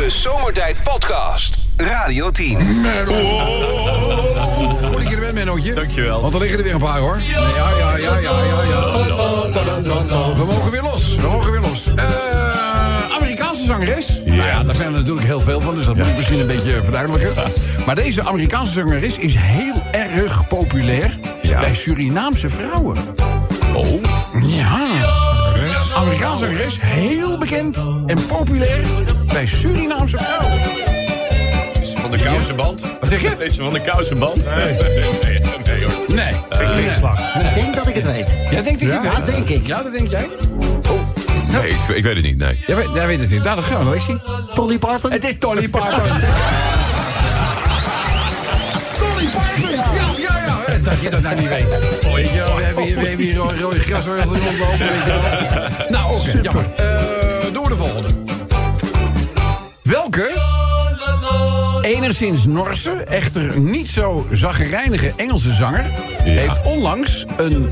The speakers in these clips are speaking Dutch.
De Zomertijd Podcast. Radio 10. Goed dat je er bent, Mennootje. Dankjewel. Want er liggen er weer een paar, hoor. Ja, ja, ja, ja, ja, ja. We mogen weer los. We mogen weer los. Eh, Amerikaanse zangeres. Ja. Nou ja, daar zijn er natuurlijk heel veel van, dus dat moet ik misschien een beetje verduidelijken. Maar deze Amerikaanse zangeres is heel erg populair Ja. bij Surinaamse vrouwen. Oh. Ja. Amerikaanse zangeres, heel bekend en populair bij Surinaamse vrouwen. Van de kousenband? Wat zeg je? Deze van de kousenband? Nee. nee, nee hoor. Nee. Ik denk dat ik het weet. Jij denkt dat je het Ja, weet? denk ik. Ja, dat denk jij? Nee, ik, ik weet het niet, nee. Jij weet, jij weet het niet. Daar, dat gaan we. Is die? Polly Parton? Het is Tolly Parton. Tolly Parton! Ja, eh, Dat je dat nou niet weet. Weet je wel, we hebben hier, we hebben hier rode, rode gras waar rondlopen, weet je wel. Nou, oké, jammer. Eh, door de volgende. Welke enigszins Norse, echter niet zo zaggerijnige Engelse zanger... heeft onlangs een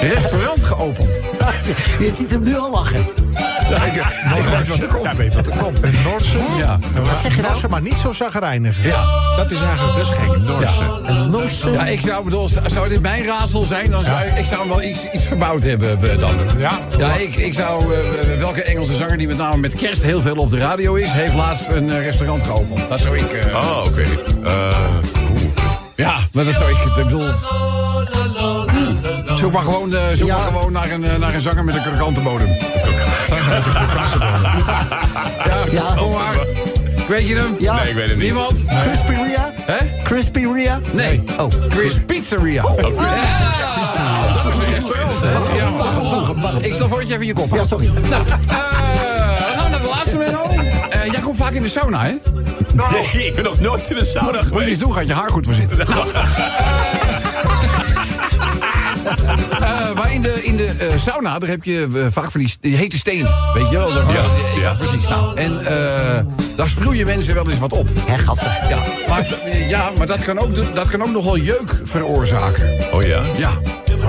restaurant geopend? Je ziet hem nu al lachen. Ja, ik, ik weet wat er komt. Ja, weet wat er komt. Een Noorse. Ja. Wat zeg je nou? Norse, maar niet zo zagrijnig. Ja. Dat is eigenlijk dus gek. Noorse. Een Noorse. Ja, ik zou bedoel, zou dit mijn raadsel zijn, dan zou ik, ik zou wel iets, iets verbouwd hebben eh, dan. Ja. Ja, ik, ik zou. eh, welke Engelse zanger die met name met kerst heel veel op de radio is, heeft laatst een eh, restaurant geopend. Dat zou ik. eh, Oh, oké. Eh, Ja, maar dat zou ik. Ik bedoel. Zoek maar gewoon, eh, zoek Ja. maar gewoon naar, een, eh, naar een zanger met een Ja, Ja. kom maar. Weet je hem? Ja. nee, ik weet het niet. Niemand? Crispy Ria? Hè? Crispy Ria? Nee. Oh. Chris Pizzeria. Ja, dat is een restaurant, hè? Ja. Ik stel voor dat je even je kop Ja, sorry. Nou, eh, dan gaan we naar de laatste, Menno. Eh, jij komt vaak in de sauna, hè? Nee, ik ben nog nooit in de sauna Moet je geweest. doen, gaat je haar goed voor zitten. Nou, eh, maar in de, in de eh, sauna, daar heb je eh, vaak van die, die hete stenen. Weet je wel? Daar- Ja, ja. precies. Nou, en eh, daar sproeien mensen wel eens wat op. Hé, gadver. Ja, maar, ja, maar dat, kan ook, dat kan ook nogal jeuk veroorzaken. Oh ja? Ja.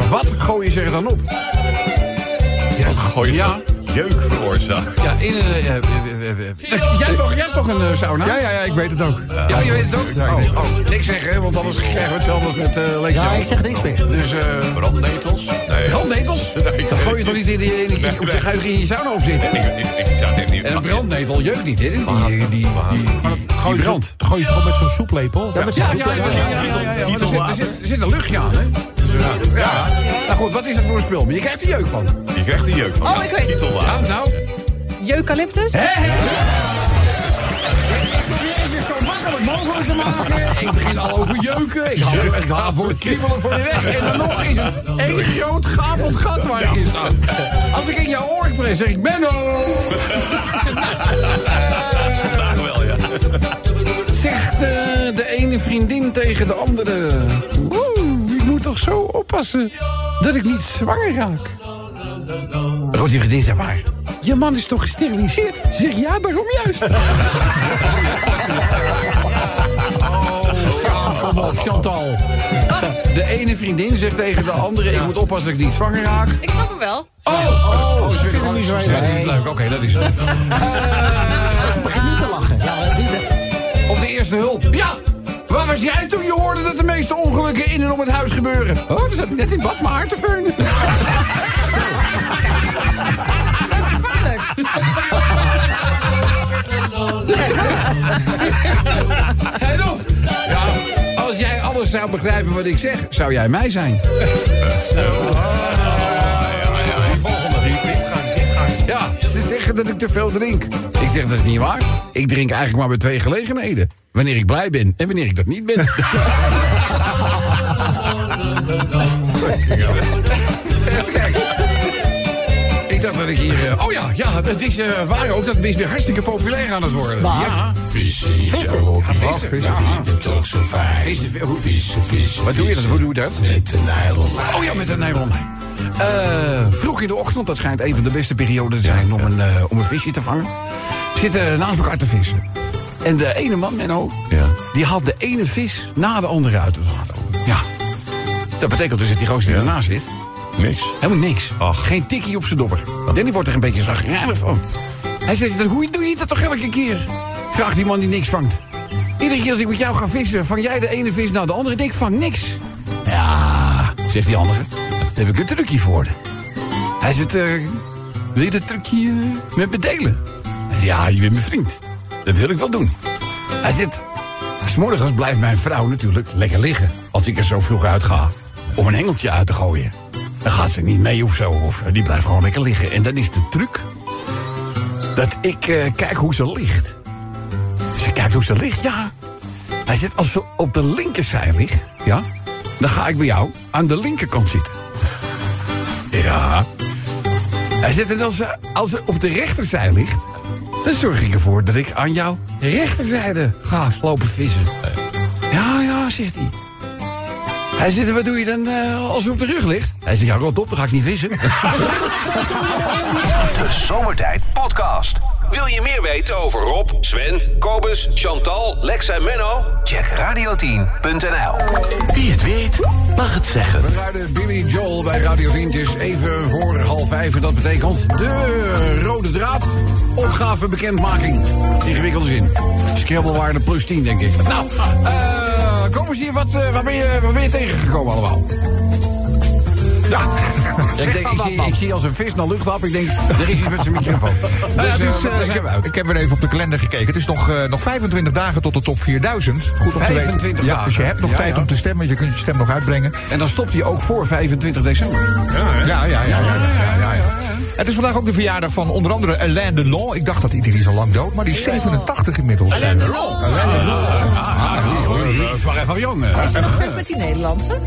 Wat gooi je er dan op? Wat gooi je Ja. Jeuk veroorzaakt? Ja, in een... eh, eh, eh, eh, eh, jij, hebt toch, jij hebt toch een eh, sauna? Ja, ja, ja, ik weet het ook. Ja, je weet het ook? Oh, oh, niks zeggen, hè, want anders krijgen we hetzelfde als met uh, Leek Ja, ik zeg niks meer. Dus, eh... Brandnetels? Nee. brandnetels? Nee, gooi je toch niet in, die, in, die- Nee, op nee. je, ga je in je sauna opzitten? Ik, ik, ik zou het niet... En een brandnetel jeukt niet, hè? Die, die, die, die, die, Gooi je, brand. ze- gooi je ze gewoon met zo'n soeplepel? Ja, met Ja, zo'n ja, ja, ja, soeplepel. ja, ja, ja, ja, er, er, er zit een luchtje aan, hè? Ja. Nou goed, wat is dat voor een spul? Maar je krijgt er jeuk van. Je krijgt er jeuk van. Oh, ik weet het. Ja, nou... Eucalyptus? Zo makkelijk mogelijk te maken. Ik begin al over jeuken. Ik haal, ik haal voor het kriebelen voor je weg. En dan nog is het één groot gapend gat waar ik in sta. Als ik in jouw oor pres, zeg ik Benno. Vandaag wel, ja. Zegt eh, de ene vriendin tegen de andere. Moet toch zo oppassen dat ik niet zwanger raak. Rood, die vriendin zegt maar. Je man is toch gesteriliseerd? Ze zegt ja, daarom juist. Oh, kom op, Chantal. De ene vriendin zegt tegen de andere... ik moet oppassen dat ik niet zwanger raak. Ik snap hem wel. Oh, oh, oh ze vinden het niet zo leuk. Oké, dat is het. Ze begint niet te lachen. Ja, het duurt even. Op de eerste hulp. Ja! Waar was jij toen je hoorde dat de meeste ongelukken in en om het huis gebeuren? Oh, dan zat ik net in bad mijn haar te feunen. Dat is gevaarlijk. Op! Ja, als jij alles zou begrijpen wat ik zeg, zou jij mij zijn. Ja, ze zeggen dat ik te veel drink. Ik zeg, dat is niet waar. Ik drink eigenlijk maar bij twee gelegenheden. Wanneer ik blij ben en wanneer ik dat niet ben. Even kijken. Ik dacht dat ik hier... eh, oh ja, ja, het is eh, waar ook. Dat is weer hartstikke populair aan het worden. Wat? Ja. Vissen. Vissen, vissen. Vissen, vi- hoe- Vissen, vissen. Wat doe je dat? Hoe doe je dat? Met de nylon. Oh ja, met een nylonlijn. Eh vroeg in de ochtend, dat schijnt een van de beste perioden te zijn om, een, om een visje te vangen. Zitten naast elkaar te vissen. En de ene man, Menno, Ja. die had de ene vis na de andere uit het water. Ja. Dat betekent dus dat die gozer die ernaast zit, Niks. helemaal niks. Ach. Geen tikkie op zijn dobber. En die wordt er een beetje zagrijnig van. Hij zegt, dan hoe doe je dat toch elke keer? Vraagt die man die niks vangt. Iedere keer als ik met jou ga vissen, vang jij de ene vis naar de andere. Ik vang niks. Ja, zegt die andere. Daar heb ik een trucje voor. Hij zegt, eh, wil je dat trucje eh, met me delen? Hij zegt, ja, je bent mijn vriend. Dat wil ik wel doen. Hij zegt, s'morgens blijft mijn vrouw natuurlijk lekker liggen. Als ik er zo vroeg uit ga. Om een hengeltje uit te gooien. Dan gaat ze niet mee of zo. Of eh, die blijft gewoon lekker liggen. En dan is de truc dat ik eh, kijk hoe ze ligt. Ze kijkt hoe ze ligt, ja. Hij zegt, als ze op de linkerzij ligt, ja, dan ga ik bij jou aan de linkerkant zitten. Ja. Hij zegt, en als ze, als ze op de rechterzij ligt, dan zorg ik ervoor dat ik aan jouw rechterzijde ga lopen vissen. Ja, ja, zegt hij. Hij zegt, wat doe je dan eh, als ze op de rug ligt? Hij zegt, ja, rot op, dan ga ik niet vissen. De Zomertijd Podcast. Wil je meer weten over Rob, Sven, Kobus, Chantal, Lex en Menno? Check radio10.nl. Wie het weet, mag het zeggen. We rijden Billy Joel bij Radio 10. Het is even voor half vijf. En dat betekent de rode draad. Opgave bekendmaking. Ingewikkelde zin. Scrabblewaarde plus 10, denk ik. Nou, eh kom eens hier. Wat, eh, waar, ben je, waar ben je tegengekomen allemaal? Ja, ik, denk, ik, zie, ik zie als een vis naar luchthap. Ik denk, er is iets met zijn microfoon. Dus, Nou ja, eh, eh, daar ik, heb, we uit. ik heb weer even op de kalender gekeken. Het is nog, eh, nog 25 dagen tot de top 4000. Goed om te 25 weten. Ja, dus je hebt nog Ja, tijd ja. om te stemmen. Je kunt je stem nog uitbrengen. En dan stopt hij ook voor 25 december. Ja, ja, ja. ja, ja, ja, ja. Het is vandaag ook de verjaardag van onder andere Alain Delon. Ik dacht dat is al lang dood, maar die is 87 inmiddels. Alain Delon. Van van jong. Is er nog steeds met die Nederlandse?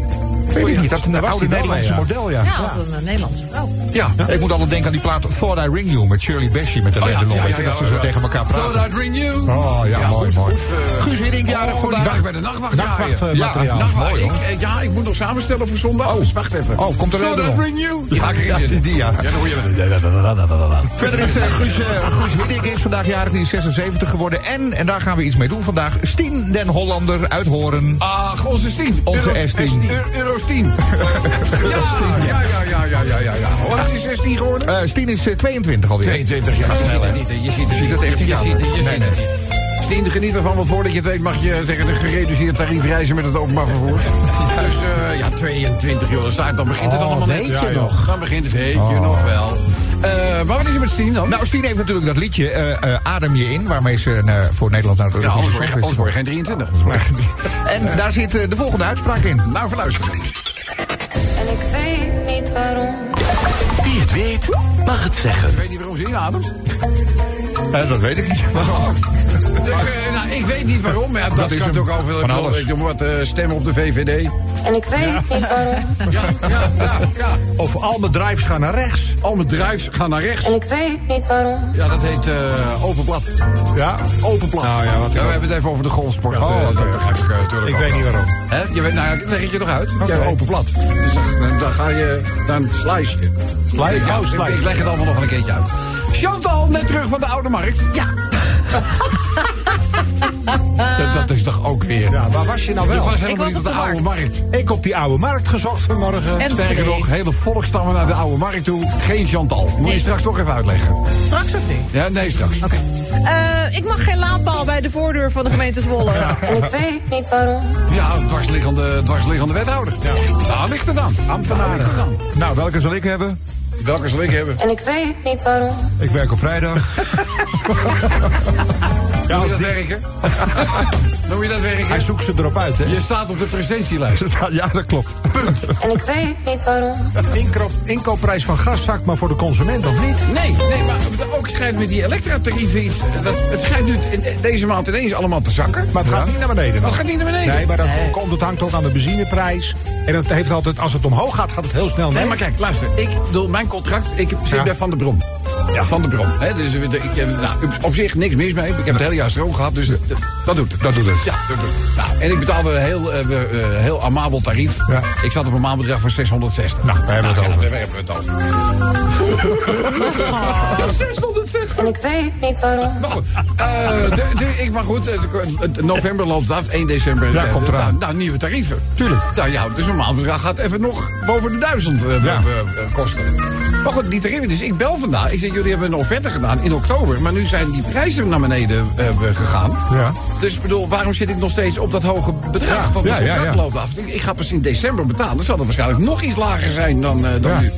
Weet ik niet, dat is een oude Nederlandse ja. model, ja. Ja, want een Nederlandse vrouw. Ja. Ik moet altijd denken aan die plaat Thought I Ring You met Shirley Bassey met ja, ja, weet je, ja, dat ze ja, zo ja. tegen elkaar Thought praten. I'd ring you. Oh ja, Ja, mooi, mooi. eh, Guus Hiddink jarig Oh, vandaag. vandaag bij de nachtwacht. Nachtwacht, eh, Ja, materiaal. nachtwacht. Mooi, hoor. Ik, eh, ja, ik moet nog samenstellen voor zondag. Dus wacht even. Oh, komt er een I'd nog? ring you. Die ga ik erin Ja, die, ja. Ja, dan hoor je het. Verder is eh, Guus, eh, Guus Hiddink is vandaag jarig, die is 76 geworden. En, en daar gaan we iets mee doen vandaag, Stien den Hollander uit Horen. Ach, onze Stien. Onze Euro- S10. Euro- Stien. Ja, ja, ja, ja, ja, ja, ja. Hoe oud is 16 geworden? Eh Stien is eh, 22 alweer. 22 jaar. Je ziet het niet, hè. Je ziet het, ziet het echt niet Je ziet het, je Nee, ziet het niet. Stien, geniet ervan, want voordat je het weet mag je tegen de gereduceerd tarief reizen met het openbaar vervoer. Dus eh, ja, 22 joh, dan, staat, dan begint het Oh, allemaal weet net. je Ja, nog? Dan begint het, weet je nog wel. Eh, maar wat is er met Stien dan? Nou, Stien heeft natuurlijk dat liedje eh, Adem je in, waarmee ze voor Nederland naar het ja, Eurovisie anders word je geen 23. En daar zit de volgende uitspraak in. Nou, verluisteren. En ik weet niet waarom. Wie het weet, mag het zeggen. Ik weet niet waarom ze inademt. Eh, dat weet ik niet. Dus ik weet niet waarom, maar ja, dat, Dat is kan hem. toch over Van alles. Ik doe wat eh, stemmen op de VVD. En ik weet niet waarom. Ja, ja, ja, ja. Of al mijn drives gaan naar rechts. Al mijn druifs gaan naar rechts. En ik weet niet waarom. Ja, dat heet eh open plat. Ja. Open plat. Nou ja, wat- we hebben het even over de golfsport. Oh, eh, oké. dat begrijp ik eh, natuurlijk Ik ook weet niet waarom. Hè? Je weet, nou ja, dat leg ik je nog uit. Jij hebt open plat. Dus dan, dan ga je, dan slice je. Slice? Ja, Oh, slice. Ik leg het allemaal nog een keertje uit. Chantal, net terug van de Oude Markt. Ja. Dat, dat is toch ook weer... Ja, waar was je nou Je wel? was helemaal Ik was niet op de, de Oude markt. Markt. Ik op die oude markt gezocht vanmorgen. En Sterker nog, hele volkstammen naar de Oude Markt toe. Geen Chantal. Moet je straks toch even uitleggen. Straks of nu? Ja, nee, straks. Oké. Eh, ik mag geen laadpaal bij de voordeur van de gemeente Zwolle. En ik weet niet waarom. Ja, dwarsliggende, dwarsliggende wethouder. Daar ligt het aan. Ambtenaren. Nou, welke zal ik hebben? Welke zal ik hebben? En ik weet niet waarom. Ik werk op vrijdag. Ja, Noem je dat werken? Noem je dat werken? Hij zoekt ze erop uit, hè? Je staat op de presentielijst. ja, dat klopt. En ik weet niet waarom. Inkoop, inkoopprijs van gas zakt, maar voor de consument nog niet. Nee, nee, maar ook schijnt met die elektratarieven iets. Dat, het schijnt nu in deze maand ineens allemaal te zakken. Maar het gaat niet naar beneden. Wat gaat niet naar beneden? Nee, maar dat komt, het hangt ook aan de benzineprijs. En dat heeft altijd, als het omhoog gaat, gaat het heel snel Nee, mee. maar kijk, luister. Ik bedoel, mijn contract, ik zit Ja. bij Van der Brom. Ja, Van der Brom. Hè, dus we- de- ik, heb- nou, op- zich niks mis mee. Ik heb het hele jaar stroom gehad, dus dat, dat doet het. Dat doet het. Ja, dat doet het. Nou, en ik betaalde een heel, eh, we- eh, heel amabel tarief. Ja. Ik zat op een maandbedrag van 660. Nou, daar hebben we het ja, over. Daar hebben we het over. Ja, 660. En ik weet niet waarom. Maar goed, eh, de, de- ik, maar goed, eh, de- november loopt af, 1 december. Ja, eh, komt eraan. Nou, nou, nieuwe tarieven. Tuurlijk. Nou ja, dus een maandbedrag gaat even nog boven de duizend eh, Ja. eh, eh, kosten. Maar goed, die tarieven, dus ik bel vandaag. Ik zeg, jullie hebben een offerte gedaan in oktober. Maar nu zijn die prijzen naar beneden eh, gegaan. Ja. Dus ik bedoel, waarom zit ik nog steeds op dat hoge bedrag? Want ja, het ja, contract ja. loopt af. Ik, ik ga pas in december betalen. Dan zal het waarschijnlijk nog iets lager zijn dan, eh, dan Ja. nu.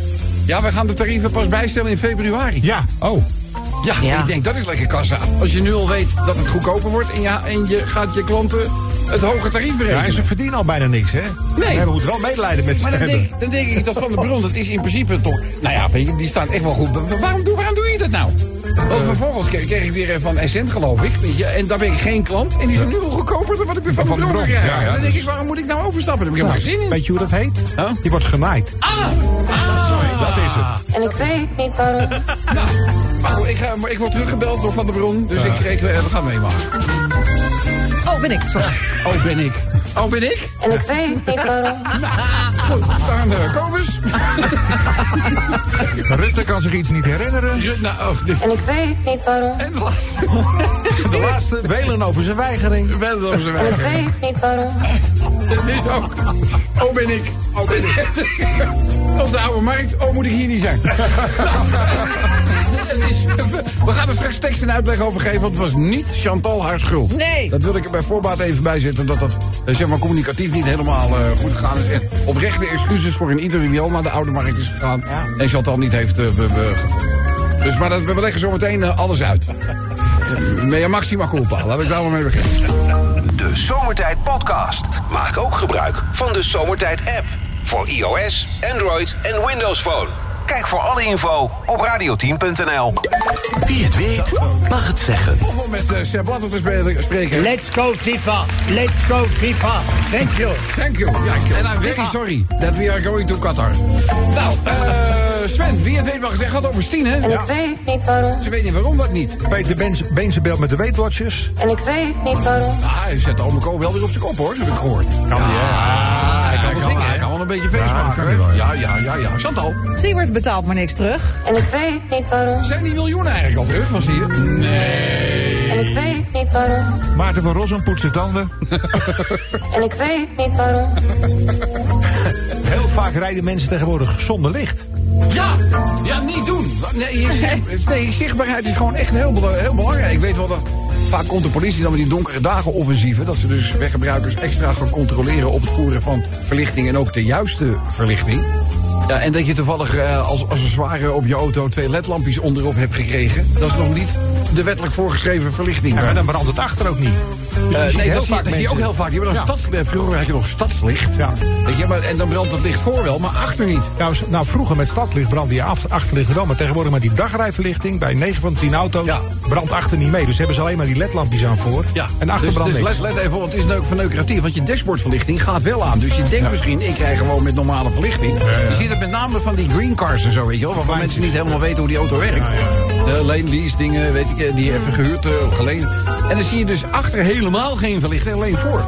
Ja, we gaan de tarieven pas bijstellen in februari. Ja, oh. Ja, Ja. ik denk dat is lekker kassa. Als je nu al weet dat het goedkoper wordt en, ja, en je gaat je klanten het hoge tarief Ja, berekenen. en ze verdienen al bijna niks, hè? Nee. We moeten wel medelijden met ze Maar dan hebben. denk, dan denk ik dat Van der Bron, dat is in principe toch... Nou ja, weet je, die staan echt wel goed. Wa- Waarom, doe- waarom doe je dat nou? Want vervolgens kreeg, kreeg ik weer van Essent, geloof ik. Weet je, en daar ben ik geen klant. En die zijn nu al goedkoper dan wat ik bij Van, Van der Bron krijg. ja, ja, dan denk dus- ik, waarom moet ik nou overstappen? Daar heb ik helemaal geen zin in. Weet je hoe dat heet? Huh? Die wordt genaaid. Ah! ah. Dat is het. En ik weet niet waarom. Nou, maar goed, ik, ga, maar ik word teruggebeld door Van der Bron. Dus ik, ik, eh, we gaan meemaken. Oh, ben ik. Sorry. Oh, ben ik. Oh, ben ik? En ik weet niet waarom. Goed, dan uh, Kobus. Rutte kan zich iets niet herinneren. Rut- Nou, oh, dit- En ik weet niet waarom. en de laatste. De laatste welen over zijn weigering. Wel zo zijn En ik weet niet waarom. Dat is ook. Oh, ben ik. Oh, ben ik. Op de oude markt. Oh, moet ik hier niet zijn. Nou, is, we gaan er straks tekst en uitleg over geven, want het was niet Chantal haar schuld. Nee. Dat wil ik er bij voorbaat even bij zetten, dat dat eh, zeg maar, communicatief niet helemaal eh, goed gegaan is. En oprechte excuses voor een ieder die wel naar de oude markt is gegaan. En Chantal niet heeft eh, be- be- gevonden. Dus maar dat, we leggen zo meteen alles uit. Mea maxima culpa, laat ik daar maar mee beginnen. De Zomertijd Podcast. Maak ook gebruik van de Zomertijd app. Voor iOS, Android en Windows Phone. Kijk voor alle info op radioteam.nl. Wie het weet, mag het zeggen. Of om met uh, Sepp Blatter te spreken. Let's go FIFA. Let's go FIFA. Thank you. Thank you. Ja, and I'm very sorry that we are going to Qatar. Nou, eh Sven, wie het weet mag zeggen, gaat over Stien, hè? En ik weet niet waarom. Ze weet niet waarom dat niet. Peter Beens- Beense beeld met de Weight Watchers. En ik weet niet waarom. Hij zet de Omeko wel weer op zijn kop, hoor, heb ik gehoord. Kan die, hij kan wel zingen, Hij kan wel een beetje feest maken. kan hij wel, Ja, ja, ja, ja. Chantal, Siewert betaalt maar niks terug. En ik weet niet waarom. zijn die miljoenen eigenlijk al terug van zie je? Nee. En ik weet niet waarom. Maarten van Rossum poetst zijn tanden. En ik weet niet waarom. Heel vaak rijden mensen tegenwoordig zonder licht. Ja, ja, niet doen. Nee, je zicht- nee, zichtbaarheid is gewoon echt heel, heel belangrijk. Ik weet wel dat vaak komt de politie dan met die donkere dagen offensieven. Dat ze dus weggebruikers extra gaan controleren op het voeren van verlichting en ook de juiste verlichting. Ja, en dat je toevallig eh, als accessoire op je auto twee ledlampjes onderop hebt gekregen. Dat is nog niet de wettelijk voorgeschreven verlichting. Ja, maar dan brandt het achter ook niet. Dus Eh, ziet nee, dat zie, je- ook heel vaak. Je hebt dan Ja. stadslicht. Vroeger had je nog stadslicht. Ja. Weet je, maar, en dan brandt het licht voor wel, maar achter niet. Nou, nou, vroeger met stadslicht brandde je achterlicht wel. Maar tegenwoordig met die dagrijverlichting bij 9 van de 10 auto's Ja. brandt achter niet mee. Dus hebben ze alleen maar die ledlampjes aan voor. Ja, En achter dus, brandt dus niks. let, let even op, het is neuk verneukeratief, want je dashboardverlichting gaat wel aan. Dus je denkt misschien, ik krijg gewoon met normale verlichting. Je ziet het met name van die green cars en zo, weet je wel. Waarvan mensen niet helemaal weten hoe die auto werkt. De leen lease dingen, weet ik, eh, die even gehuurd eh, of geleend. En dan zie je dus achter helemaal geen verlichting, alleen voor.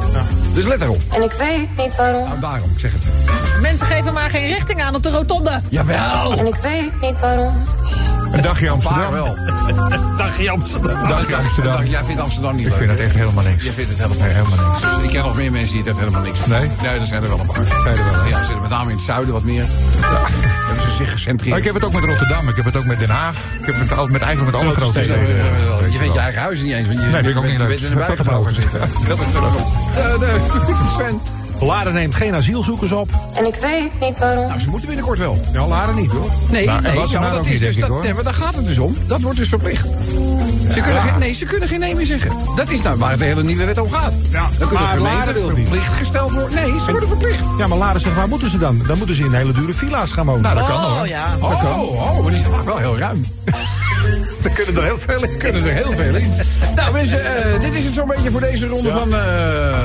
Dus let erop. En ik weet niet waarom. Nou, daarom, ik zeg het. Mensen geven maar geen richting aan op de rotonde. Jawel! En ik weet niet waarom. Een dagje Amsterdam. Wel. Dagje Amsterdam. Dagje Amsterdam. Dag, jij vindt Amsterdam niet Ik leuk, vind het echt helemaal niks. Jij vindt het helemaal, Nee, helemaal niks. Dus ik ken nog meer mensen die het echt helemaal niks vinden. Nee? Nee, er zijn er wel een paar. Zijn er wel, hè? Ja, ze zitten met name in het zuiden wat meer. Hebben ze zich gecentreerd. Maar ik heb het ook met Rotterdam, ik heb het ook met Den Haag. Ik heb het al- met, eigenlijk met alle grote Ja, steden. je- je weet je eigen huis niet eens. Want je, Nee, vind ik ook je niet leuk. Je bent in gaan vergroot. zitten. Dat is er ook. Eh, de- Sven. Laren neemt geen asielzoekers op. En ik weet niet waarom. Nou, ze moeten binnenkort wel. Ja, Laren niet hoor. Nee, Nou, nee, ook dat is niet, dus dat, nee, maar daar gaat het dus om. Dat wordt dus verplicht. Ze kunnen geen, nee, ze kunnen geen nee meer zeggen. Dat is nou waar de hele nieuwe wet om gaat. Ja, dan kunnen gemeenten niet. verplicht gesteld worden. Nee, ze worden verplicht. Ja, maar Laren zegt, waar moeten ze dan? Dan moeten ze in hele dure villa's gaan wonen. Nou, dat kan Oh hoor. ja. Oh, oh, maar die vaak wel heel ruim. daar kunnen er heel veel in. kunnen er heel veel in. Nou mensen, eh, dit is het zo'n beetje voor deze ronde van... eh,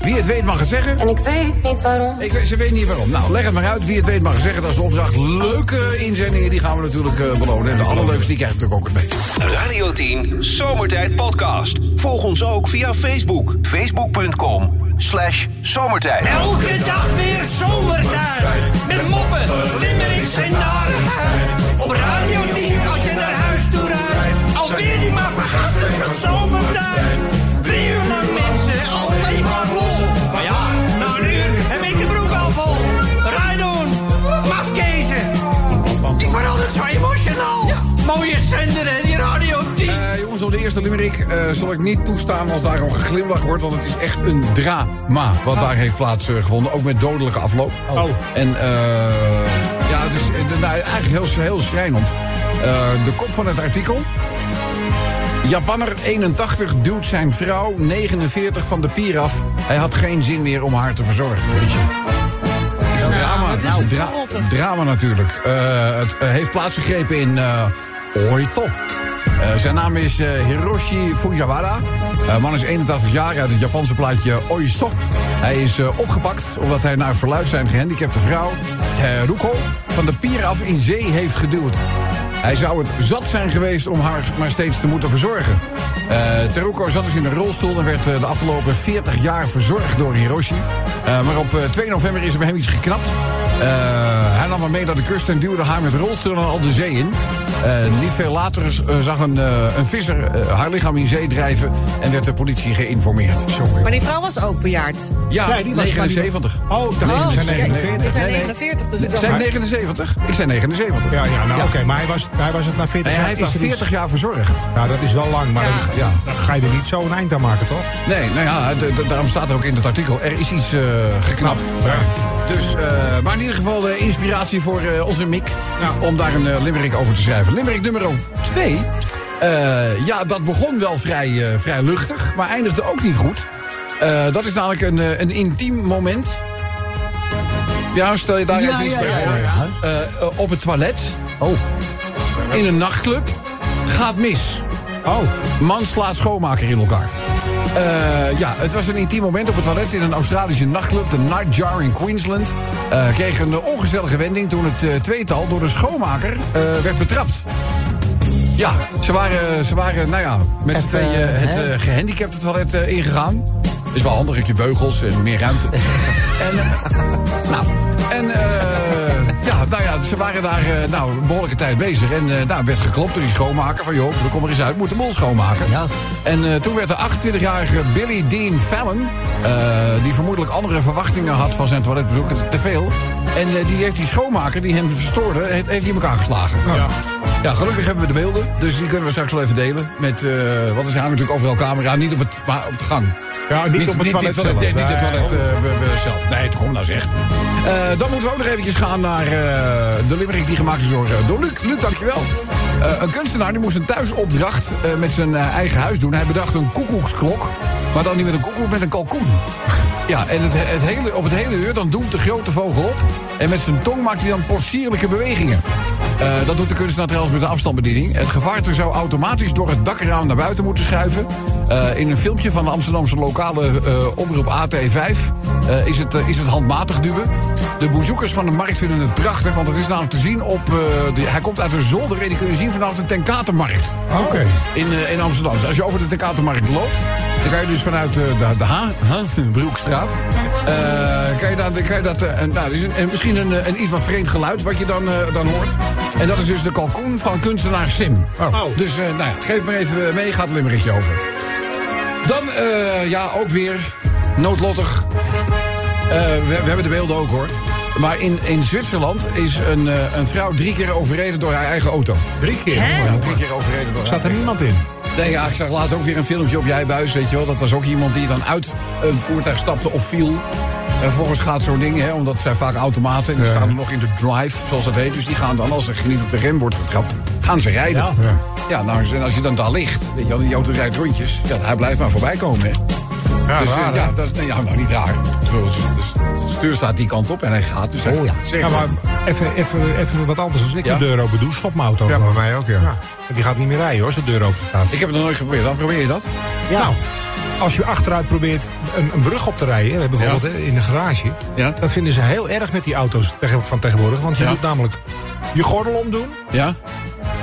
wie het weet mag het zeggen. En ik weet niet waarom. Ik, weet- ze weet niet waarom. Nou, leg het maar uit. Wie het weet mag het zeggen. Dat is de opdracht. Leuke inzendingen, die gaan we natuurlijk eh, belonen. En de allerleukste, die krijgt natuurlijk ook het meest. Radio 10 Zomertijd Podcast. Volg ons ook via Facebook. Facebook.com slash zomertijd. Elke dag weer zomertijd. Met moppen, limmerings en narigheid. Op Radio 10 als je naar huis toe rijdt. Alweer die maar vergastige zomertijd. Eerste limerick eh, zal ik niet toestaan als daar al geglimlach wordt... want het is echt een drama wat daar heeft plaatsgevonden. Ook met dodelijke afloop. Oh. En eh, ja, het is eh, nou, eigenlijk heel, heel schrijnend. Eh, de kop van het artikel... Japanner 81 duwt zijn vrouw 49 van de pier af. Hij had geen zin meer om haar te verzorgen. Weet je. Drama, wat is nou, dra- drama natuurlijk. Eh, het eh, heeft plaatsgegrepen in eh Oito. Eh, zijn naam is eh, Hiroshi Fujiwara. De man is 81 jaar uit het Japanse plaatje Oiso. Hij is opgepakt omdat hij naar verluid zijn gehandicapte vrouw... Teruko van de pier af in zee heeft geduwd. Hij zou het zat zijn geweest om haar maar steeds te moeten verzorgen. Teruko zat dus in een rolstoel en werd de afgelopen 40 jaar verzorgd door Hiroshi. Maar op eh, 2 november is er bij hem iets geknapt. Eh, hij nam haar mee naar de kust en duwde haar met rolstoel en al de zee in. Eh, niet veel later eh, zag een, eh, een visser haar lichaam in zee drijven en werd de politie geïnformeerd. Maar die vrouw was ook bejaard. Ja, Nee, die was- 79. Oh, ik dacht Oh, ze zijn kijk, 49. we zijn Nee, nee. 49, dus ik dacht... Zijn 79? Ik zei 79. Ja, ja, nou Ja. oké, maar hij was, hij was het na 40 Nee, jaar. hij heeft is haar er iets- 40 jaar verzorgd. Nou, dat is wel lang, maar Ja. dan, Ja. dan ga je er niet zo een eind aan maken, toch? Nee, nou ja, daarom staat er ook in het artikel. Er is iets eh, geknapt. Dus, eh, maar in ieder geval de inspiratie voor eh, onze Mick. Om daar een eh, limerick over te schrijven. Limerick nummer 2. ja, dat begon wel vrij, vrij luchtig, maar eindigde ook niet goed. Dat is namelijk een, een intiem moment. Ja, stel je daar Ja, even iets ja, bij ja, voor. ja. Op het toilet. Oh. In een nachtclub. Gaat mis. Oh. Man slaat schoonmaker in elkaar. Eh, ja, het was een intiem moment op het toilet in een Australische nachtclub, de Nightjar in Queensland. Eh, kreeg een ongezellige wending toen het eh, tweetal door de schoonmaker werd betrapt. Ja, ze waren, ze waren nou ja, met z'n tweeën het eh, gehandicapte toilet ingegaan. Is wel handig, heb je beugels en meer ruimte. en, eh, nou, en eh, ja, nou ja, ze waren daar eh, nou, een behoorlijke tijd bezig. En nou, werd geklopt door die schoonmaker van... joh, kom er eens uit, moet de boel schoonmaken. Ja. En toen werd de 28-jarige Billy Dean Fallon... die vermoedelijk andere verwachtingen had van zijn toiletbezoek, te veel... en die heeft die schoonmaker die hem verstoorde, heeft, heeft hij in elkaar geslagen. Ja. Ja, gelukkig hebben we de beelden, dus die kunnen we straks wel even delen. Met, wat er zijn natuurlijk overal camera, niet op, het, maar op de gang. Ja, niet, op het toilet niet, zelf. Niet het toilet zelf. Nee, toch kom nou zeg. Eh, dan moeten we ook nog eventjes gaan naar eh, de limerick die gemaakt is door, eh, door Luc. Luc, dankjewel. Eh, een kunstenaar die moest een thuisopdracht met zijn eigen huis doen. Hij bedacht een koekoeksklok, maar dan niet met een koekoek, met een kalkoen. Ja, en het, het hele, op het hele uur dan doemt de grote vogel op. En met zijn tong maakt hij dan potsierlijke bewegingen. Eh, dat doet de kunstenaar trouwens met de afstandsbediening. Het gevaarte zou automatisch door het dakraam naar buiten moeten schuiven. Eh, in een filmpje van de Amsterdamse lokale eh, omroep AT5 eh, is, het, is het handmatig duwen. De bezoekers van de markt vinden het prachtig, want het is namelijk te zien op... de, hij komt uit een zolder en die kun je zien vanaf de Tenkatenmarkt. Oké. In, in Amsterdam. Dus als je over de Tenkatenmarkt loopt, dan kan je dus vanuit eh, de, de Ha- Hazenbroekstraat. eh kan je, dan, kan je dat. een- nou, is een, misschien een, een iets wat vreemd geluid wat je dan, dan hoort. En dat is dus de kalkoen van kunstenaar Sim. Oh. Dus eh, nou ja, geef maar even mee, gaat een limmeretje over. Dan, ja, ook weer noodlottig. We, we hebben de beelden ook hoor. Maar in, in Zwitserland is een, een vrouw drie keer overreden door haar eigen auto. Drie keer. Ja, drie keer overreden door haar Staat er niemand in? Nee, ja, ik zag laatst ook weer een filmpje op jij buis, weet je wel. Dat was ook iemand die dan uit een voertuig stapte of viel. En vervolgens gaat zo'n ding, hè, omdat zijn vaak automaten... en die staan er nog in de drive, zoals dat heet. Dus die gaan dan, als er niet op de rem wordt getrapt, gaan ze rijden. Ja, Ja. nou, en als je dan daar ligt, weet je wel, die auto rijdt rondjes... ja, hij blijft maar voorbij komen, hè. Ja, dus, eh, raar, hè? ja, dat is nee, ja, nou, niet raar. Zoals- Dus de stuur staat die kant op en hij gaat. Dus Oh ja. zeg Ja, maar. even, even, even wat anders. Als ik Ja? de deur open doe, stop mijn auto. Ja, bij mij ook, ja. Ja. En die gaat niet meer rijden hoor, als de deur open staat. Ik heb het nog nooit geprobeerd. Dan probeer je dat? Nou, als je achteruit probeert een, een brug op te rijden, bijvoorbeeld hè, in de garage. Ja. Dat vinden ze heel erg met die auto's van tegenwoordig. Want je Ja. moet namelijk je gordel omdoen. Ja?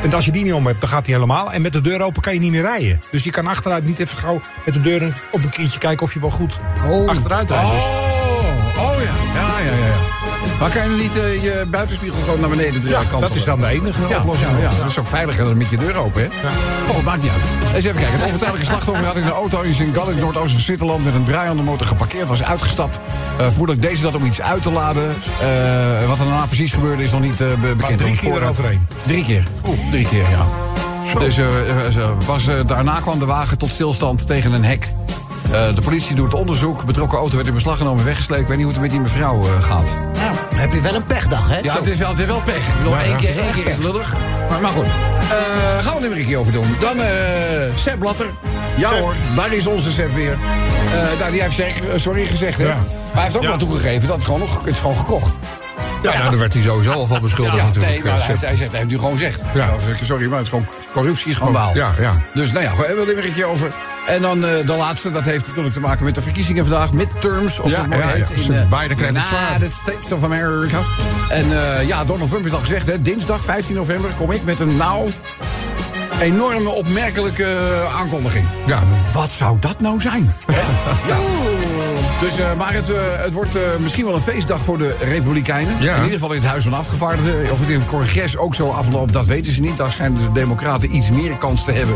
En als je die niet om hebt, dan gaat die helemaal. En met de deur open kan je niet meer rijden. Dus je kan achteruit niet even gauw met de deur op een keertje kijken of je wel goed achteruit rijdt. Dus Oh, oh ja. ja. Maar kan je niet eh, je buitenspiegel gewoon naar beneden draaien? ja, dat is dan de enige Ja, oplossing. ja, ja, dat is ook veiliger dan met je deur open, hè? Oh, maakt niet uit. Eens even kijken. Het overtuigelijke slachtoffer had in de auto in Gallic, Noordoosten van Zwitserland... met een draaiende motor geparkeerd, was uitgestapt. Eh vermoedelijk deze dat om iets uit te laden. Eh, wat er daarna precies gebeurde is nog niet eh, be- bekend. drie keer eroverheen. Drie keer. Oeh, drie keer, ja. Dus was, daarna kwam de wagen tot stilstand tegen een hek. Eh, de politie doet onderzoek. Betrokken auto werd in beslag genomen en weggesleept. Ik weet niet hoe het met die mevrouw eh, gaat. Nou, dan heb je wel een pechdag, hè? Ja, het is wel, het is wel pech. Ik bedoel, één, keer, één keer is lullig. Maar, maar goed. Eh, gaan we er weer een keer over doen. Dan eh Sepp Blatter. Ja hoor, daar is onze Sepp weer. Eh, nou, die heeft zeg, sorry gezegd, hè. Ja. Maar hij heeft ook Ja. wel toegegeven dat het gewoon, nog, het is gewoon gekocht. Ja, nou, daar werd hij sowieso al van beschuldigd Ja, natuurlijk. nee, maar hij, zegt, hij heeft nu gewoon gezegd. Ja. Nou, Sorry, maar het is gewoon corruptie, schandaal. Ja, ja. Dus nou ja, we hebben er weer een keer over. En dan eh, de laatste, dat heeft natuurlijk te maken met de verkiezingen vandaag. Midterms, als Ja, het mooi heet. in, eh, Biden krijgt het zwaar. United States of America. En eh, ja, Donald Trump heeft al gezegd, hè, dinsdag 15 november kom ik met een nou enorme opmerkelijke aankondiging. Ja, Wat zou dat nou zijn? Ja. Dus, eh, maar het, eh, het wordt eh, misschien wel een feestdag voor de Republikeinen. Ja. In ieder geval in het Huis van Afgevaardigden. Of het in het congres ook zo afloopt, dat weten ze niet. Daar schijnen de Democraten iets meer kans te hebben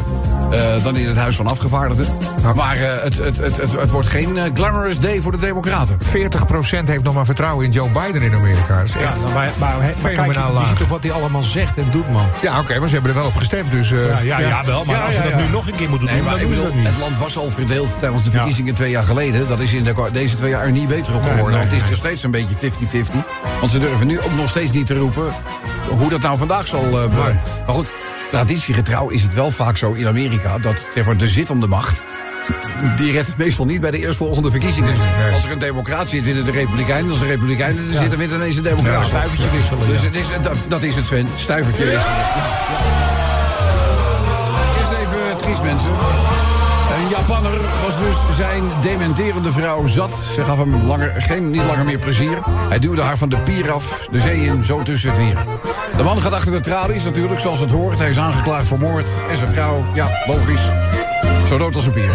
eh, dan in het Huis van Afgevaardigden. Nou. Maar eh, het, het, het, het, het wordt geen glamorous day voor de Democraten. 40% heeft nog maar vertrouwen in Joe Biden in Amerika. Dat is Ja, echt... maar, maar, maar, maar kijk, Fenomenaal je laag. ziet toch wat hij allemaal zegt en doet, man. Ja, oké, maar ze hebben er wel op gestemd, dus... eh, Ja, ja, ja, wel. Maar Ja, als ze ja, dat ja. nu nog een keer moeten Nee, doen, maar dan doen ze bedoel, dat niet. het land was al verdeeld tijdens de verkiezingen twee jaar geleden. Dat is in de, deze twee jaar er niet beter op geworden. nee, het is nog steeds een beetje 50-50. Want ze durven nu ook nog steeds niet te roepen hoe dat nou vandaag zal uh, worden. Maar goed, traditiegetrouw is het wel vaak zo in Amerika... dat zeg maar, de zittende macht... Die redt het meestal niet bij de eerstvolgende verkiezingen. Als er een democraat zit, winnen de republikeinen. Als de republikeinen er zitten, wint ineens een democraat. Ja, stuivertje wisselen, Dus het is, dat, dat is het, Sven. Stuivertje wisselen. Eerst even triest, mensen. Een Japanner was dus zijn dementerende vrouw zat. Ze gaf hem langer, geen, niet langer meer plezier. Hij duwde haar van de pier af, de zee in, zo tussen het weer. De man gaat achter de tralies, natuurlijk zoals het hoort. Hij is aangeklaagd voor moord. En zijn vrouw, ja, logisch. Zo dood als een pier.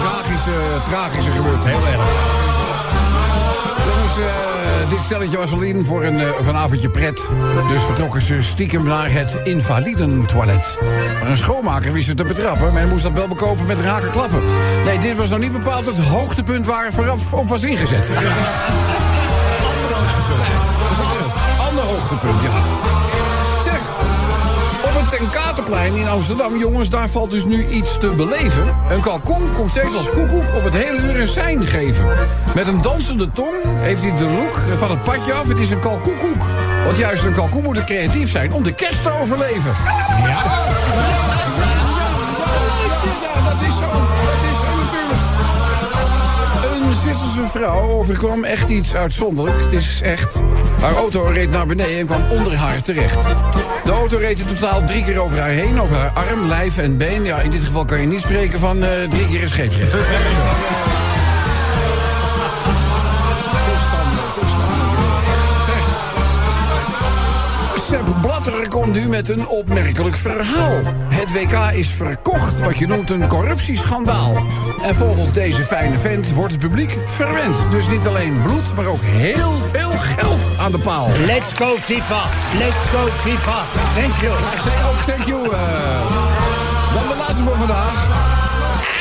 Tragische, tragische gebeurtenis. Heel erg. Jongens, eh, dit stelletje was al in voor een eh, vanavondje pret. Dus vertrokken ze stiekem naar het invalidentoilet. Maar een schoonmaker wist ze te betrappen. Men moest dat wel bekopen met raken klappen. Nee, dit was nou niet bepaald het hoogtepunt waar het vooraf op was ingezet. Ander hoogtepunt, ja. In Amsterdam, jongens, daar valt dus nu iets te beleven. Een kalkoen komt steeds als koekoek op het hele uur een sein geven. Met een dansende tong heeft hij de look van het padje af. Het is een kalkoekoek. Want juist een kalkoen moet creatief zijn om de kerst te overleven. Ja, dat is zo. Is. Een Zwitserse vrouw overkwam echt iets uitzonderlijk. Het is echt. Haar auto reed naar beneden en kwam onder haar terecht. De auto reed in totaal drie keer over haar heen, over haar arm, lijf en been. Ja, in dit geval kan je niet spreken van eh, drie keer een scheepsrecht. Sepp Blatter komt nu met een opmerkelijk verhaal. Het WK is verkocht, wat je noemt een corruptieschandaal. En volgens deze fijne vent wordt het publiek verwend. Dus niet alleen bloed, maar ook heel veel geld aan de paal. Let's go FIFA. Let's go FIFA. Thank you. Ik zeg ook thank you. eh. Dan de laatste voor vandaag.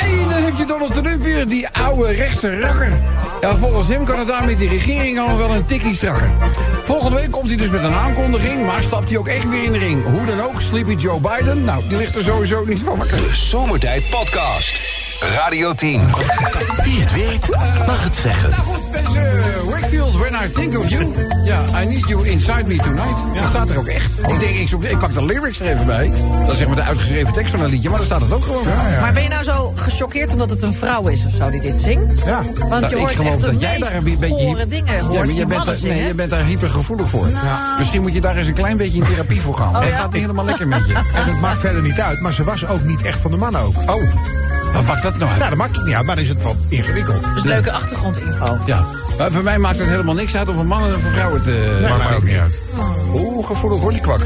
En dan heb je Donald Trump weer, die oude rechtse rakker. Ja, volgens hem kan het daar met die regering al wel een tikkie strakker. Volgende week komt hij dus met een aankondiging, maar stapt hij ook echt weer in de ring. Hoe dan ook, Sleepy Joe Biden, nou, die ligt er sowieso niet van wakker. De Zomertijd Podcast. Radio 10. Wie het weet, mag het zeggen. Nou goed, mensen, Wakefield, when I think of you. Ja, I need you inside me tonight. Dat staat er ook echt. Ik denk, ik, zoek, ik pak de lyrics er even bij. Dat is zeg maar de uitgeschreven tekst van een liedje, maar daar staat het ook gewoon. Maar ben je nou zo gechoqueerd omdat het een vrouw is of zo die dit zingt? Ja. Want Nou, je ik hoort geloof echt de dat jij meest daar een beetje gore dingen Ja, hoort maar die je bent, daar, nee, je bent daar hypergevoelig voor. Misschien moet je daar eens een klein beetje in therapie voor gaan. Oh, Het ja? gaat niet helemaal lekker met je. En het maakt verder niet uit, maar ze was ook niet echt van de mannen ook. Oh, wat maakt dat nou uit? Nou, dat maakt het niet uit, maar dan is het wat ingewikkeld. Dus leuke achtergrondinfo. Ja. Maar voor mij maakt het helemaal niks uit of een man of een vrouw het... eh Maakt mij ook niet uit. Oeh, gevoelig hoor, die kwak.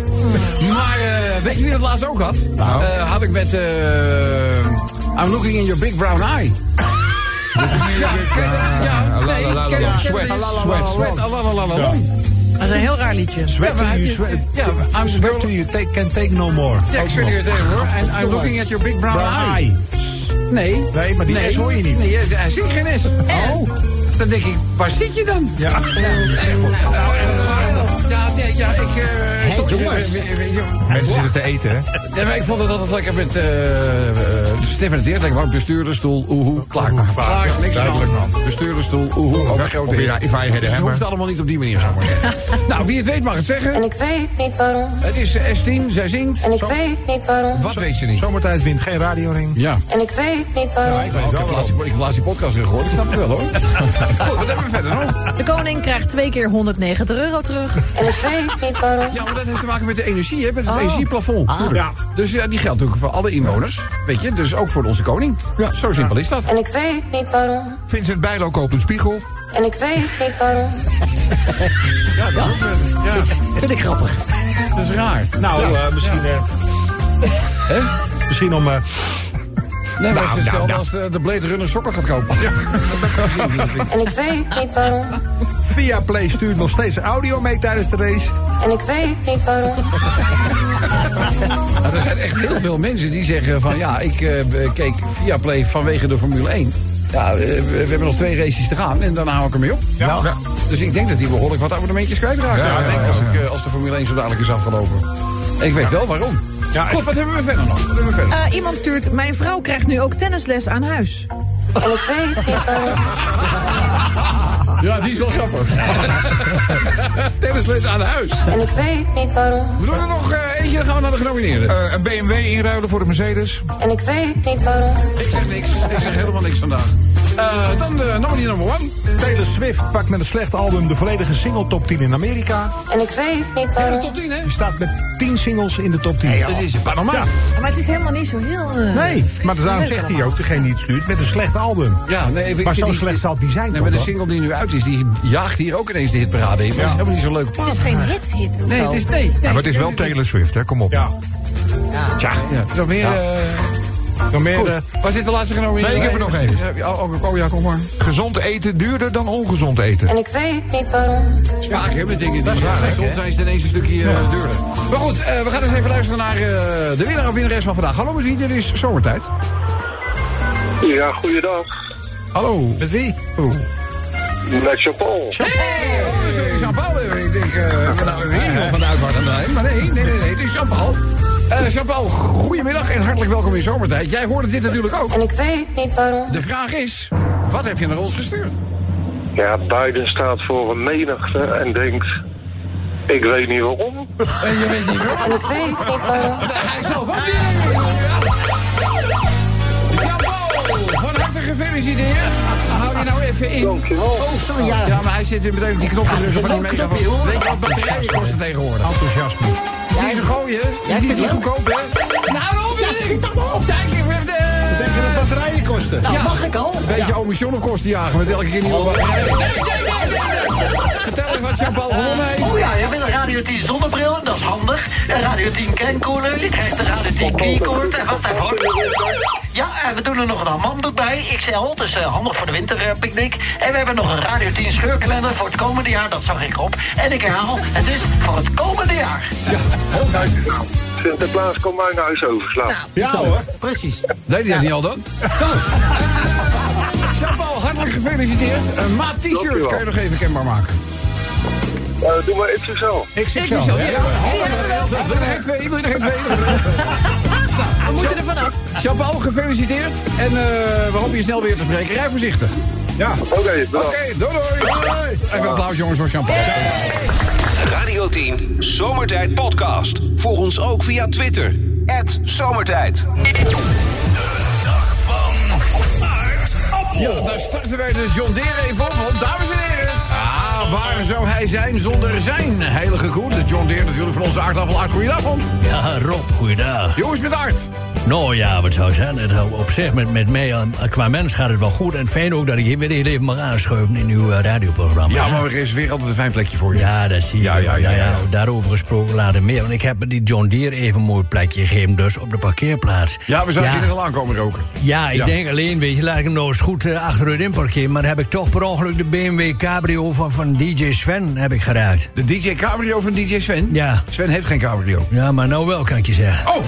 Maar eh, weet je wie dat laatst ook had? Eh, had ik met... eh I'm looking in your big brown eye. ja, ja, nee, Sweat, sweat, sweat. sweat, alalalala. Dat is een heel raar liedje. Sweat to you, sweat. ja, I'm sweat to you, take, can take no more. Ja, ik zweer je tegen hoor. En I'm looking at your big Brown eye. Nee. Nee, maar die S hoor je niet. Nee, hij zingt geen S. Oh. Dan denk ik, waar zit je dan? Ja. Nou, Ja, ja, ik... eh sorry, jongens. Mensen zitten te eten, hè? Ja, maar ik vond het altijd lekker met eh uh, Stefan het Eert. Lekker maar bestuurdersstoel, oehoe, klaar. Klaar, niks aan. Bestuurdersstoel, oehoe, ook een grote ja, if I had a Dus het hoeft allemaal niet op die manier, zou ik maar zeggen. nou, wie het weet mag het zeggen. En ik weet niet waarom. Het is eh, S10, zij zingt. En ik weet niet waarom. Wat weet ze niet? Zomertijd wint geen radioring. Ja. En ik weet niet waarom. Ik ik heb laatst die podcast weer gehoord. Ik snap het wel, hoor. Goed, wat hebben we verder nog? De koning krijgt twee keer 190 euro terug. En ik weet niet waarom. Ja, maar dat heeft te maken met de energie, hè? Met het Oh. energieplafond. Ja. Dus ja, die geldt natuurlijk voor alle inwoners. Weet je, dus ook voor onze koning. Ja, zo simpel is dat. En ik weet niet waarom. Vincent Bijlo koopt een spiegel. En ik weet niet waarom. Ja, dat is, eh, ja, Vind ik grappig. dat is raar. Nou, eh, misschien, eh, Hè? misschien om... eh, Nee, maar het is nou, hetzelfde nou. als de, de Blade Runner sokken gaat kopen. En ik weet niet waarom. Via Play stuurt nog steeds audio mee tijdens de race. En ik weet niet waarom. Nou, er zijn echt heel veel mensen die zeggen van... ja, ik eh, keek via Play vanwege de Formule 1. Ja, eh, we, we hebben nog twee races te gaan en daarna hou ik ermee op. Ja. Ja. Dus ik denk dat die behoorlijk wat abonnementjes kwijtraakt. Ja, Ja, ja, denk ja, als, ja. ik, eh, als de Formule 1 zo dadelijk is afgelopen. En ik weet wel waarom. Ja, Goed, wat hebben we verder nog? Wat hebben we verder? Eh, iemand stuurt, mijn vrouw krijgt nu ook tennisles aan huis. En ik weet niet waarom. Ja, die is wel grappig. Tennisles aan huis. En ik weet niet waarom. We doen er nog eh, eentje, dan gaan we naar de genomineerden. Eh, een BMW inruilen voor een Mercedes. En ik weet niet waarom. ik zeg niks. Ik zeg helemaal niks vandaag. Eh, dan de nominee number one. Taylor Swift pakt met een slecht album de volledige single top 10 in Amerika. En ik weet niet Ja, de waarom. top 10, hè? Die staat met 10 singles in de top 10. Dat is Panama. Ja. Maar het is helemaal niet zo heel... eh, Nee, maar en daarom leuk zegt hij ook, degene die het stuurt, met een slecht album. Ja, nee, ik Maar zo die- slecht zal het niet zijn, Nee, toch, maar de single die nu uit is, die jaagt hier ook ineens de hitparade in. Maar dat is helemaal niet zo'n leuke plaat. Het is geen hit-hit of Nee, zo. het is nee. Ja, maar het is wel Taylor Swift, hè? Kom op. Ja. Tja, ja. Nog meer... eh, Dan meer, Goed, eh, waar zit de laatste genomineerde? Nee, ik heb er nog één. Oh, oh, oh, ja, kom maar. Gezond eten duurder dan ongezond eten. En ik weet niet waarom. Dat is vaak, hè, met dingen die. Soms zijn ze ineens een stukje eh, duurder. Maar goed, eh, we gaan eens even luisteren naar eh, de winnaar of winnares van vandaag. Hallo, met wie? Dit is Zomertijd. Ja, goeiedag. Hallo. met wie? Oeh. Met Jean-Paul. Hey, oh, sorry, Jean-Paul. Ik denk, eh nou weer iemand van de uitwaart aan de lijn. Maar nee, nee, nee, nee, het is Jean-Paul. Eh, Jean-Paul, goedemiddag en hartelijk welkom in Zomertijd. Jij hoorde dit natuurlijk ook. En ik weet niet waarom. De vraag is, wat heb je naar ons gestuurd? Ja, Biden staat voor een menigte en denkt... Ik weet niet waarom. En je weet niet waarom. En ik weet niet waarom. Hij zelf ook niet. Jean-Paul, van harte gefeliciteerd. Even in. Dankjewel. Oh, sorry, ja. Ja, maar hij zit weer meteen op die knop te Ja, drukken van een die megafoon. Weet je wat batterijen kosten tegenwoordig? Enthousiasme. Die ze gooien, die is niet vindt goedkoop, hè? Nou, dan op Ja, schiet dan op. Kijk even de... Denk je dat batterijen kosten? Nou, Ja. mag ik al? Een beetje omission op kosten jagen met elke keer nieuwe batterijen. Nee, nee, nee, nee, nee. Vertel even wat Jean-Paul gewonnen Radio 10 zonnebril, dat is handig. Een Radio 10 kenkoeler, je krijgt een Radio 10 keycord. En wat daarvoor? Ja, en we doen er nog een amanddoek bij, XL, dus eh, handig voor de winterpicknick. En we hebben nog een Radio 10 scheurkalender voor het komende jaar, dat zag ik erop. En ik herhaal, het is voor het komende jaar. Sinterklaas komt mij naar huis overslaan. Ja Zo, hoor. Precies. Deed hij dat niet al dan? Zo. Jean-Paul, hartelijk gefeliciteerd. Een maat t-shirt kan je nog even kenbaar maken. Eh, doe maar XXL. Ik zit Ik zo. zo, ja. hè? Wil je er geen twee? Wil je er geen twee? We moeten er vanaf. Jean-Paul, gefeliciteerd. En eh, we hopen je snel weer te spreken. Rij voorzichtig. Ja. Oké, Oké, doei doei. Even een applaus jongens voor Jean-Paul. Radio 10 Zomertijd Podcast. Volg ons ook via Twitter. Zomertijd. Ja, dan starten wij de John Deere even op. Want dames en heren. Ah, waar zou hij zijn zonder zijn heilige koe? De John Deere natuurlijk van onze aardappel. Art, goedenavond. Ja, Rob, goeiedag. Jongens met Art. Nou ja, wat zou? Het, op zich, met, met mij eh, qua mens gaat het wel goed. En fijn ook dat ik hier weer heel even mag aanschuiven in uw eh, radioprogramma. Ja, hè? maar er is weer altijd een fijn plekje voor je. Ja, dat zie je. Ja, ja, ja, ja. Nou daarover gesproken later meer. Want ik heb die John Deere even een mooi plekje gegeven, dus op de parkeerplaats. Ja, we zouden hier nog al aankomen roken. ja, ik denk alleen, weet je, laat ik hem nou eens goed uh, achteruit in parkeren. Maar heb ik toch per ongeluk de BMW Cabrio van, van DJ Sven heb ik geraakt. De DJ Cabrio van DJ Sven? Ja. Sven heeft geen cabrio. Ja, maar nou wel, kan ik je zeggen. Oh!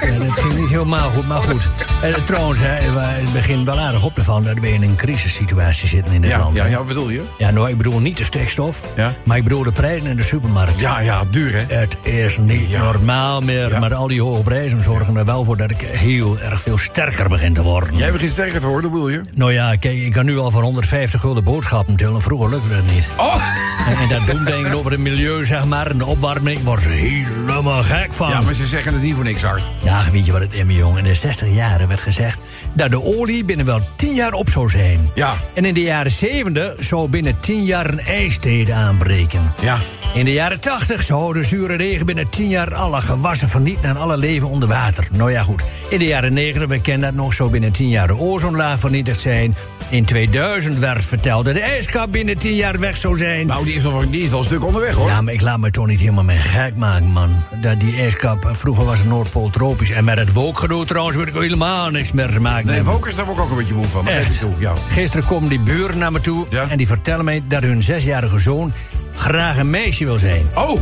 Ja, dat ging niet. Niet helemaal goed, maar goed. Eh, trouwens, hè, we- het begint wel aardig op te vallen dat we in een crisissituatie zitten in dit Ja, land. ja, hè. ja, wat bedoel je? Ja, nou, ik bedoel niet de stikstof, Ja. maar ik bedoel de prijzen in de supermarkt. Ja, ja, duur hè? Het is niet normaal meer, maar al die hoge prijzen zorgen er wel voor dat ik heel erg veel sterker begin te worden. Jij begint sterker te worden, bedoel je? Nou ja, kijk, ik kan nu al voor 150 gulden boodschappen tillen. Vroeger lukte dat niet. Oh! En, en dat doen denken over het milieu, zeg maar, en de opwarming. Ik word helemaal gek van. Ja, maar ze zeggen het niet voor niks hard. Ja, weet je wat het mijn jongen? In de 60 jaren werd gezegd dat de olie binnen wel 10 jaar op zou zijn. Ja. En in de jaren 70 zou binnen 10 jaar een ijstijd aanbreken. Ja. In de jaren 80 zou de zure regen binnen 10 jaar alle gewassen vernietigen en alle leven onder water. Nou ja, goed. In de jaren 90, we kennen dat nog, zou binnen 10 jaar de ozonlaag vernietigd zijn. In 2000 werd verteld dat de ijskap binnen 10 jaar weg zou zijn. Nou, die is, al, die is al een stuk onderweg hoor. Ja, maar ik laat me toch niet helemaal mee gek maken, man. Dat die ijskap, eh, vroeger was de Noordpool tropisch. En met het wolkgedoe trouwens wil ik helemaal niks meer te maken Nee. Wokers, daar word ik ook een beetje moe van. Maar Echt. het toe, ja. Gisteren komen die buren naar me toe Ja? en die vertellen mij dat hun zesjarige zoon graag een meisje wil zijn. Oh!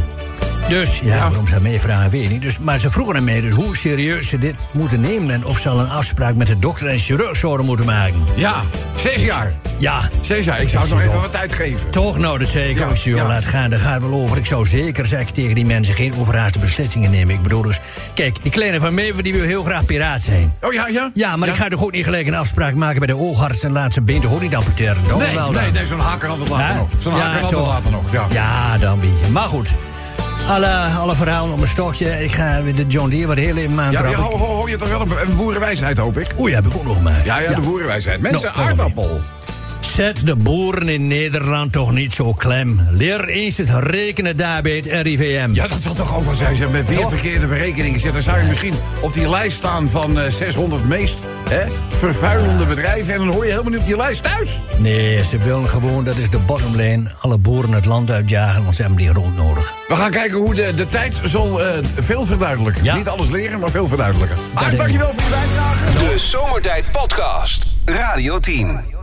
Dus, ja, Ja. waarom ze mij vragen, weet ik niet. Dus, maar ze vroegen aan mij dus hoe serieus ze dit moeten nemen... en of ze al een afspraak met de dokter en chirurg zouden moeten maken. Ja, zes jaar. Ja, Zes jaar. Ik zou nog even wat tijd geven. toch nou, dat zei ik Ja, ook, joh. ja. Laat gaan, daar gaat het wel over. Ik zou zeker zeggen tegen die mensen geen overhaaste beslissingen nemen. Ik bedoel dus, kijk, die kleine van Mever die wil heel graag piraat zijn. Oh ja, ja? Ja, maar ik ga toch ook niet gelijk een afspraak maken bij de oogarts... en laat zijn been toch ook niet amputeren? Nee, wel nee, nee zo'n haker altijd later Hè? nog. Zo'n Ja, haker altijd toch. later nog, ja. Ja, dan weet je. Maar goed. Alle, alle verhalen op mijn stokje. Ik ga de John Deere wat heel even Ja, ja, aantrappen. ho, ho, ho, je toch wel een, een boerenwijsheid, hoop ik? Oei, heb ik ook nog gemaakt. Ja, ja, de boerenwijsheid. Mensen, Nou, kom aardappel. Zet de boeren in Nederland toch niet zo klem. Leer eens het rekenen daar bij het RIVM. Ja, dat zal toch over zijn. Ze met weer verkeerde berekeningen zitten. Dan zou je misschien op die lijst staan van eh, 600 meest hè, vervuilende bedrijven. En dan hoor je helemaal niet op die lijst thuis. Nee, ze willen gewoon, dat is de bottomline, alle boeren het land uitjagen, want ze hebben die grond nodig. We gaan kijken hoe de, de tijd zal eh, veel verduidelijken. Ja. Niet alles leren, maar veel verduidelijken. Denk ik. dankjewel voor je bijdrage. De Zomertijd Podcast. Radio 10.